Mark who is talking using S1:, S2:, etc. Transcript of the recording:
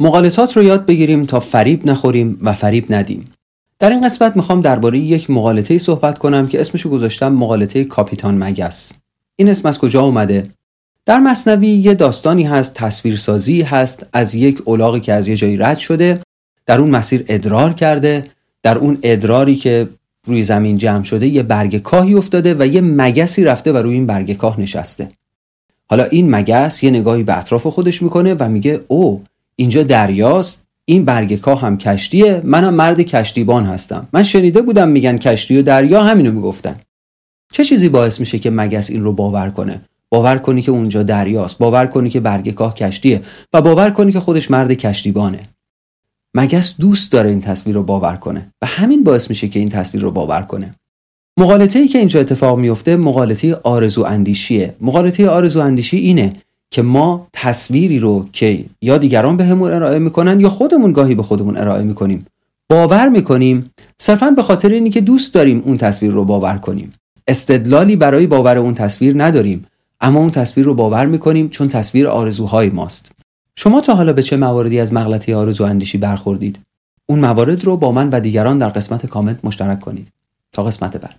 S1: مقالطات رو یاد بگیریم تا فریب نخوریم و فریب ندیم. در این قسمت می‌خوام درباره یک مقالطه صحبت کنم که اسمشو گذاشتم مقالطه کاپیتان مگس. این اسم از کجا اومده؟ در مصنوی یه داستانی هست تصویرسازی هست از یک اولاغی که از یه جایی رد شده در اون مسیر ادرار کرده در اون ادراری که روی زمین جمع شده یه برگ کاهی افتاده و یه مگسی رفته و روی این برگ کاه نشسته. حالا این مگس یه نگاهی به اطراف خودش می‌کنه و میگه او اینجا دریاست این برگ کاه هم کشتیه منم مرد کشتیبان هستم. من شنیده بودم میگن کشتی و دریا همینو می‌گفتن. چه چیزی باعث میشه که مگس این رو باور کنه؟ باور کنی که اونجا دریاست باور کنی که برگ کاه کشتیه و باور کنی که خودش مرد کشتیبانه. مگس دوست داره این تصویر رو باور کنه و همین باعث میشه که این تصویر رو باور کنه. مقالطه ای که اینجا اتفاق میفته مقالطه آرزو اندیشیه. مقالطه آرزو اندیشی اینه که ما تصویری رو که یا دیگران بهمون ارائه می‌کنن یا خودمون گاهی به خودمون ارائه می‌کنیم باور می‌کنیم. صرفا به خاطر اینی که دوست داریم اون تصویر رو باور کنیم. استدلالی برای باور اون تصویر نداریم اما اون تصویر رو باور می‌کنیم چون تصویر آرزوهای ماست. شما تا حالا به چه مواردی از مغلطه آرزو اندیشی برخوردید؟ اون موارد رو با من و دیگران در قسمت کامنت مشترک کنید. تا قسمت بعد.